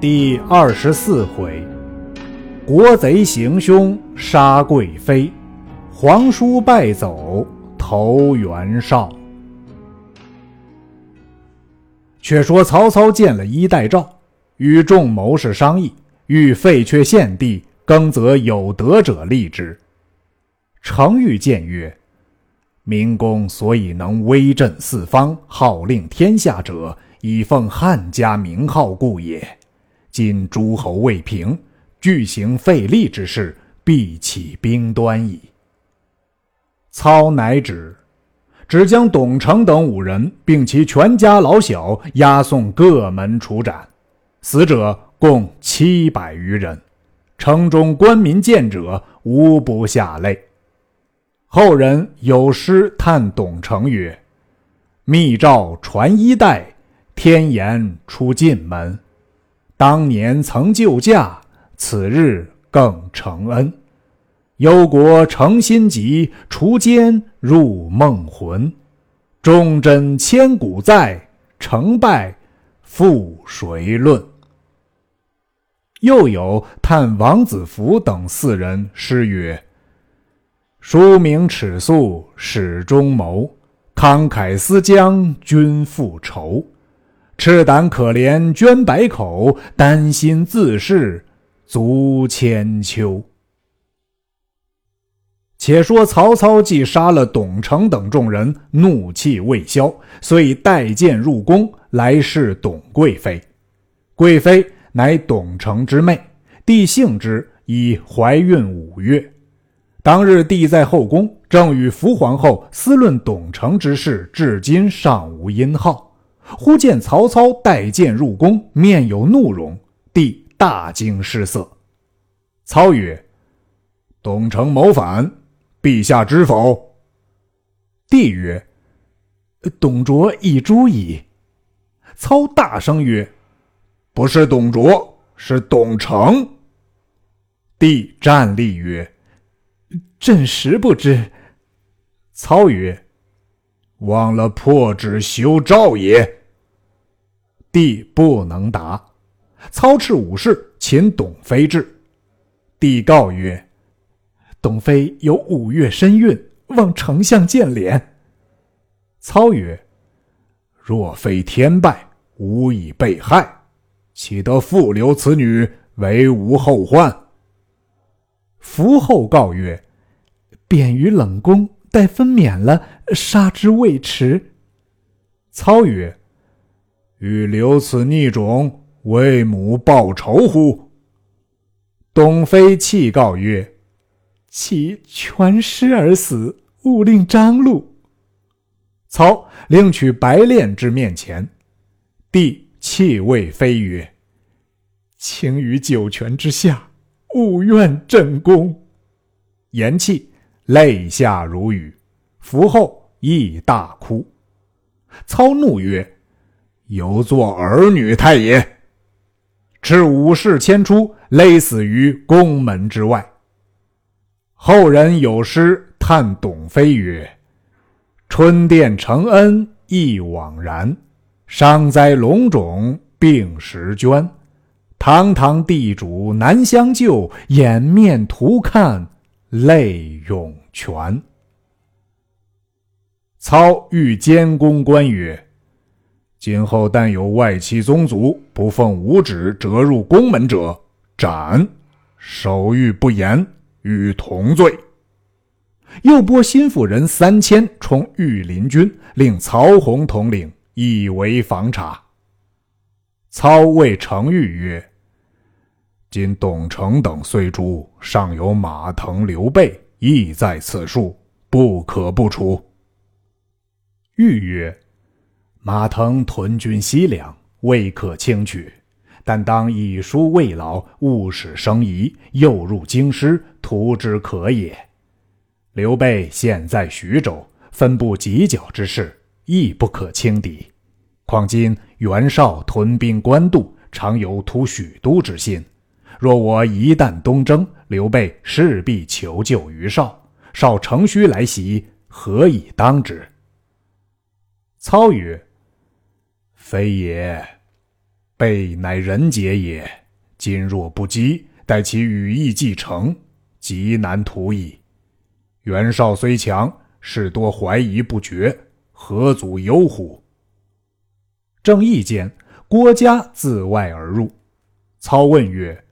第二十四回，国贼行凶杀贵妃，皇叔败走投袁绍。却说曹操见了衣带诏，与众谋士商议，欲废却献帝，更择有德者立之。程昱谏曰：“明公所以能威震四方，号令天下者，以奉汉家名号故也。”今诸侯未平，俱行废立之事，必起兵端矣。操乃止，只将董承等五人，并其全家老小押送各门处斩，死者共七百余人。城中官民见者，无不下泪。后人有诗叹董承曰：“密诏传衣带，天言出晋门。”当年曾救驾，此日更承恩。忧国诚心急，除奸入梦魂。忠贞千古在，成败负谁论？又有叹王子服等四人诗曰：“书名尺素始终谋，慷慨思将君复仇。”赤胆可怜捐百口，丹心自是足千秋。且说曹操既杀了董承等众人，怒气未消，遂带剑入宫来侍董贵妃。贵妃乃董承之妹，帝幸之，已怀孕五月。当日帝在后宫，正与福皇后思论董承之事，至今尚无音号。忽见曹操带剑入宫，面有怒容，帝大惊失色。操曰：“董承谋反，陛下知否？”帝曰：“董卓已诛矣。”操大声曰：“不是董卓，是董承。”帝站立曰：“朕实不知。”操曰：“忘了破纸修诏也。”帝不能答，操斥武士擒董妃至。帝告曰：“董妃有五月身孕，望丞相见怜。”操曰：“若非天败，无以被害，岂得复留此女为吾后患？”伏后告曰：“贬于冷宫，待分娩了，杀之未迟。”操曰。欲留此逆种，为母报仇乎？董妃泣告曰：“其全尸而死，勿令张禄。”操令取白练至面前，帝泣谓妃曰：“卿于九泉之下，勿怨朕功。”言讫，泪下如雨。伏后亦大哭。操怒曰：犹作儿女太也，持武士牵出，勒死于宫门之外。后人有诗叹董妃曰：“春殿承恩亦枉然，伤哉龙种并时捐。堂堂地主难相救，掩面图看泪涌泉。”操欲监公官曰。今后但有外戚宗族不奉吾旨折入宫门者，斩；守谕不严，与同罪。又拨心腹人三千充御林军，令曹洪统领，以为防察。操谓程昱曰：“今董承等虽诛，尚有马腾、刘备亦在此数，不可不除。”昱曰。马腾屯军西凉，未可轻取，但当以书慰劳，勿使生疑，诱入京师，图之可也。刘备现在徐州，分布犄角之势，亦不可轻敌。况今袁绍屯兵官渡，常有图许都之心。若我一旦东征，刘备势必求救于绍，绍乘虚来袭，何以当之？操曰。非也，备乃人杰也。今若不击，待其羽翼既成，极难图矣。袁绍虽强，事多怀疑不决，何足忧乎？”正义间，郭嘉自外而入。操问曰：“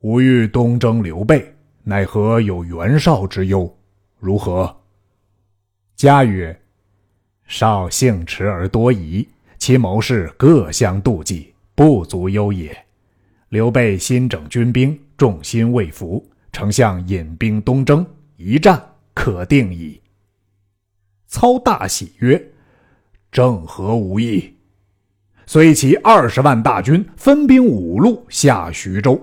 吾欲东征刘备，奈何有袁绍之忧？如何？”嘉曰：“绍性迟而多疑，其谋士各相妒忌，不足忧也。刘备新整军兵，众心未服，丞相引兵东征，一战可定矣。”操大喜曰：“正合吾意。”遂起二十万大军，分兵五路下徐州。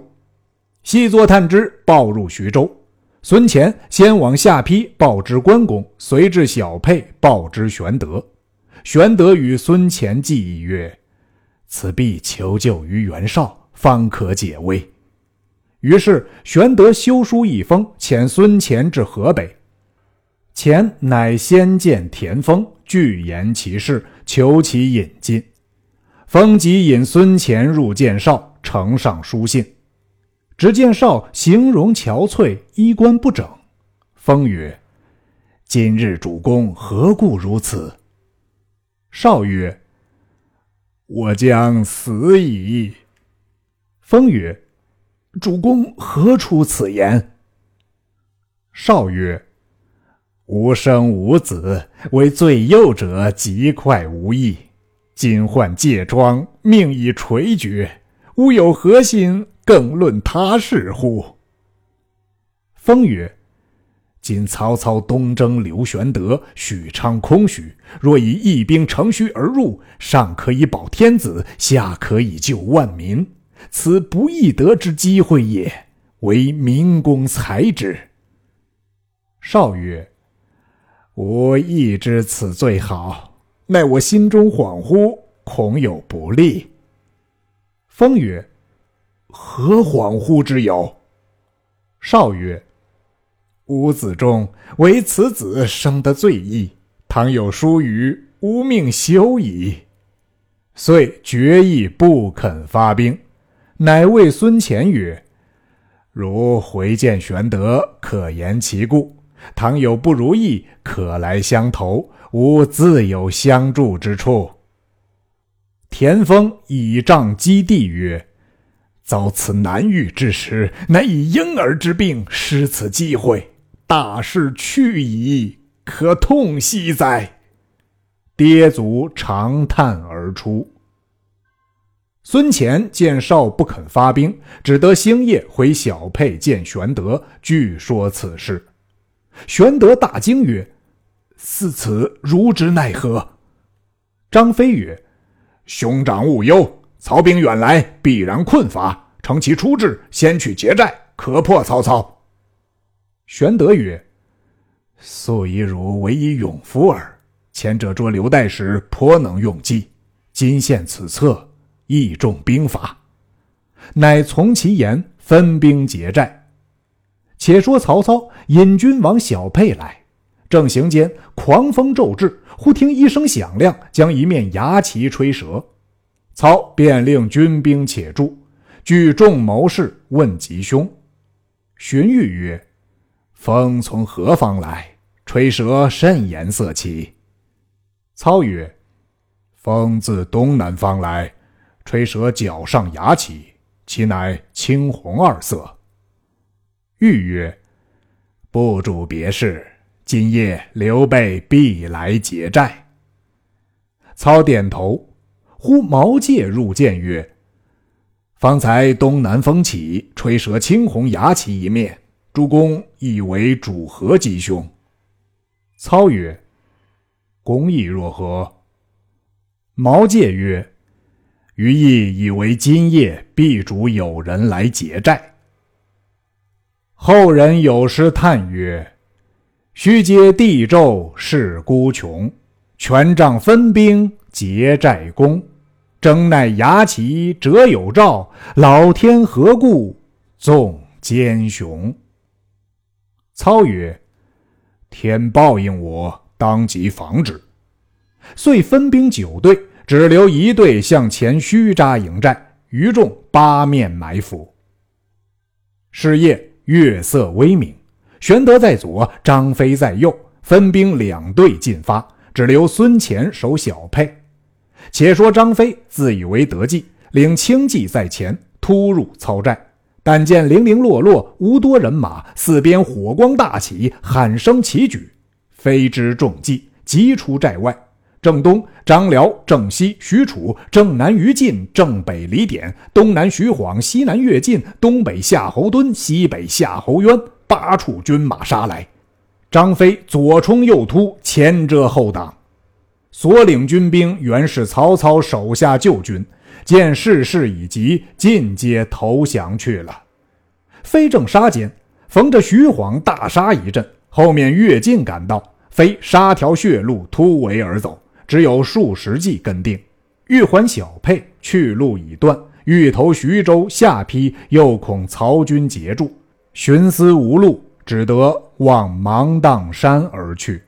细作探知报入徐州。孙乾先往下邳报知关公，随至小沛报知玄德。玄德与孙乾计议曰：“此必求救于袁绍，方可解危。”于是玄德修书一封，遣孙乾至河北。乾乃先见田丰，具言其事，求其引进。封即引孙乾入见绍，呈上书信。只见绍形容憔悴，衣冠不整。封曰：“今日主公何故如此？”少曰：“我将死矣。”风曰：“主公何出此言？”少曰：“无生无子，为最幼者，极快无益。”今患疥疮，命已垂绝，吾有何心更论他事乎？风曰：“今曹操东征刘玄德，许昌空虚，若以一兵乘虚而入，上可以保天子，下可以救万民，此不易得之机会也。唯明公裁之。”少曰：“吾亦知此最好。”奈我心中恍惚，恐有不利。风曰：“何恍惚之有？”少曰：“吾子中唯此子生得最异，倘有疏虞，吾命休矣。”遂决意不肯发兵，乃谓孙乾曰：“如回见玄德，可言其故。倘有不如意，可来相投。”吾自有相助之处。田丰倚仗击地曰：“遭此难遇之时，乃以婴儿之病失此机会，大势去矣，可痛惜哉！”跌足长叹而出。孙乾见少不肯发兵，只得星夜回小沛见玄德，据说此事。玄德大惊曰：似此如之奈何？张飞曰：“兄长勿忧，曹兵远来，必然困乏。乘其出至，先去劫寨，可破曹操。”玄德曰：“素以汝为以勇夫耳。前者捉刘岱时，颇能用计。今现此策，亦重兵法。”乃从其言，分兵劫寨。且说曹操引军往小沛来。正行间，狂风骤至，忽听一声响亮，将一面牙旗吹折。操便令军兵且住，聚众谋士问吉凶。荀彧曰：“风从何方来？吹折甚颜色起？”操曰：“风自东南方来，吹折脚上牙旗，其乃青红二色。”彧曰：“不主别事。”今夜刘备必来劫寨。操点头。忽毛玠入见曰：“方才东南风起，吹折青红牙旗一面。诸公以为主何吉凶？”操曰：“公意若何？”毛玠曰：“余意以为今夜必主有人来劫寨。”后人有诗叹曰。须嗟地纣事孤穷，权杖分兵劫寨攻。争奈牙旗折有兆，老天何故纵奸雄？操曰：“天报应我，当即防之。”遂分兵九队，只留一队向前虚扎营寨，余众八面埋伏。是夜，月色微明，玄德在左，张飞在右，分兵两队进发，只留孙乾守小沛。且说张飞自以为得计，领轻骑在前突入曹寨，但见零零落落，无多人马，四边火光大起，喊声齐举，飞之中计，急出寨外。正东张辽，正西许褚，正南于禁，正北李典，东南徐晃，西南乐进，东北夏侯惇，西北夏侯渊，八处军马杀来。张飞左冲右突，前遮后挡。所领军兵原是曹操手下旧军，见事势已急，尽皆投降去了。飞正杀间，逢着徐晃大杀一阵，后面乐进赶到，飞杀条血路突围而走。只有数十骑跟定，欲还小沛，去路已断。欲投徐州下邳，又恐曹军截住，寻思无路，只得往芒砀山而去。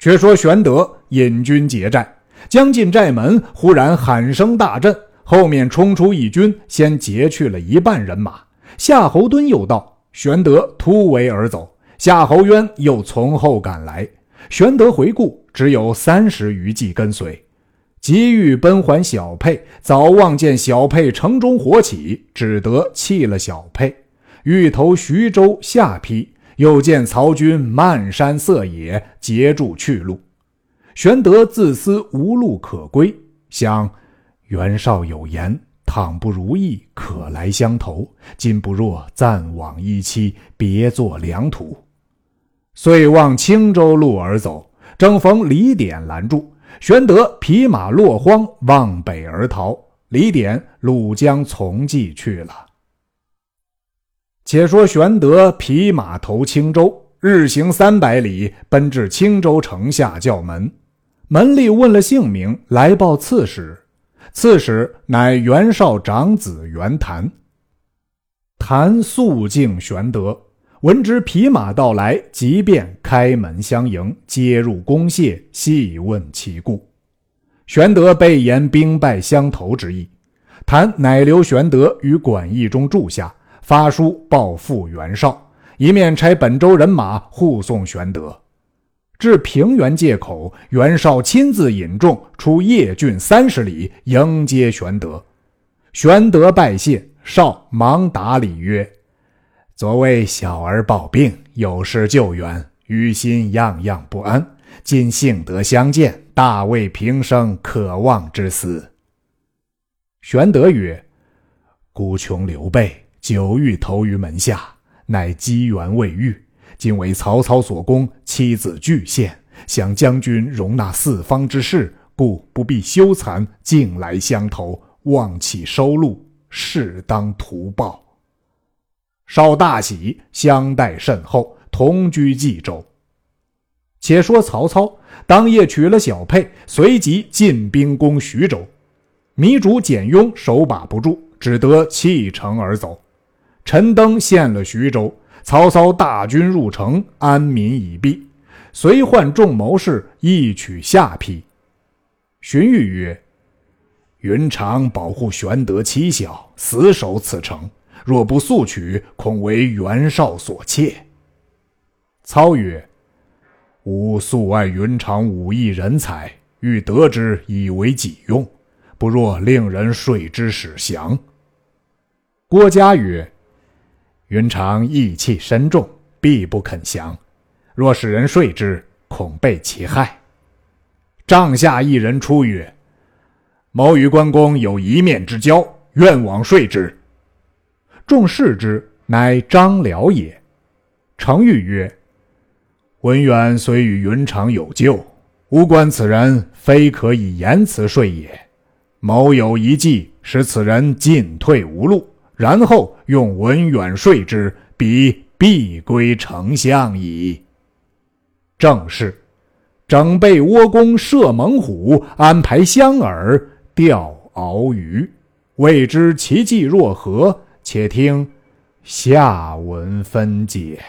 却说玄德引军劫寨，将进寨门，忽然喊声大震，后面冲出一军，先劫去了一半人马。夏侯惇又到，玄德突围而走，夏侯渊又从后赶来。玄德回顾，只有三十余骑跟随，急欲奔还小沛，早望见小沛城中火起，只得弃了小沛，欲投徐州下邳。又见曹军漫山色野，截住去路。玄德自思无路可归，想袁绍有言：“倘不如意，可来相投。”今不若暂往一期，别作良土。遂望青州路而走，正逢李典拦住，玄德匹马落荒，往北而逃。李典鲁将从骑去了。且说玄德匹马投青州，日行三百里，奔至青州城下叫门。门吏问了姓名，来报刺史。刺史乃袁绍长子袁谭。谭素敬玄德。闻之匹马到来，即便开门相迎，接入宫谢，细问其故。玄德备言兵败相投之意，谭乃留玄德于馆驿中住下，发书报复袁绍，一面差本州人马护送玄德。至平原界口，袁绍亲自引众出邺郡三十里迎接玄德。玄德拜谢，绍忙答礼曰。所谓小儿抱病，有事救援，于心样样不安。今幸得相见，大为平生渴望之思。玄德曰：“孤穷刘备久欲投于门下，乃机缘未遇。今为曹操所攻，妻子惧陷，想将军容纳四方之士，故不必羞惭，径来相投，望其收录，适当图报。”绍大喜，相待甚厚，同居冀州。且说曹操当夜取了小沛，随即进兵攻徐州。糜竺、简雍手把不住，只得弃城而走。陈登陷了徐州，曹操大军入城，安民已毕，遂唤众谋士一取下邳。荀彧曰：“云长保护玄德妻小，死守此城。”若不速取，恐为袁绍所窃。操曰：“吾素爱云长武艺人才，欲得之以为己用，不若令人睡之使降。”郭嘉曰：“云长义气深重，必不肯降。若使人睡之，恐被其害。”帐下一人出曰：“某与关公有一面之交，愿往睡之。”众视之，乃张辽也。程昱曰：“文远虽与云长有旧，吾观此人非可以言辞说也。某有一计，使此人进退无路，然后用文远说之，彼必归丞相矣。”正是，整备窝弓射猛虎，安排香饵钓鳌鱼，未知其计若何？且听下文分解。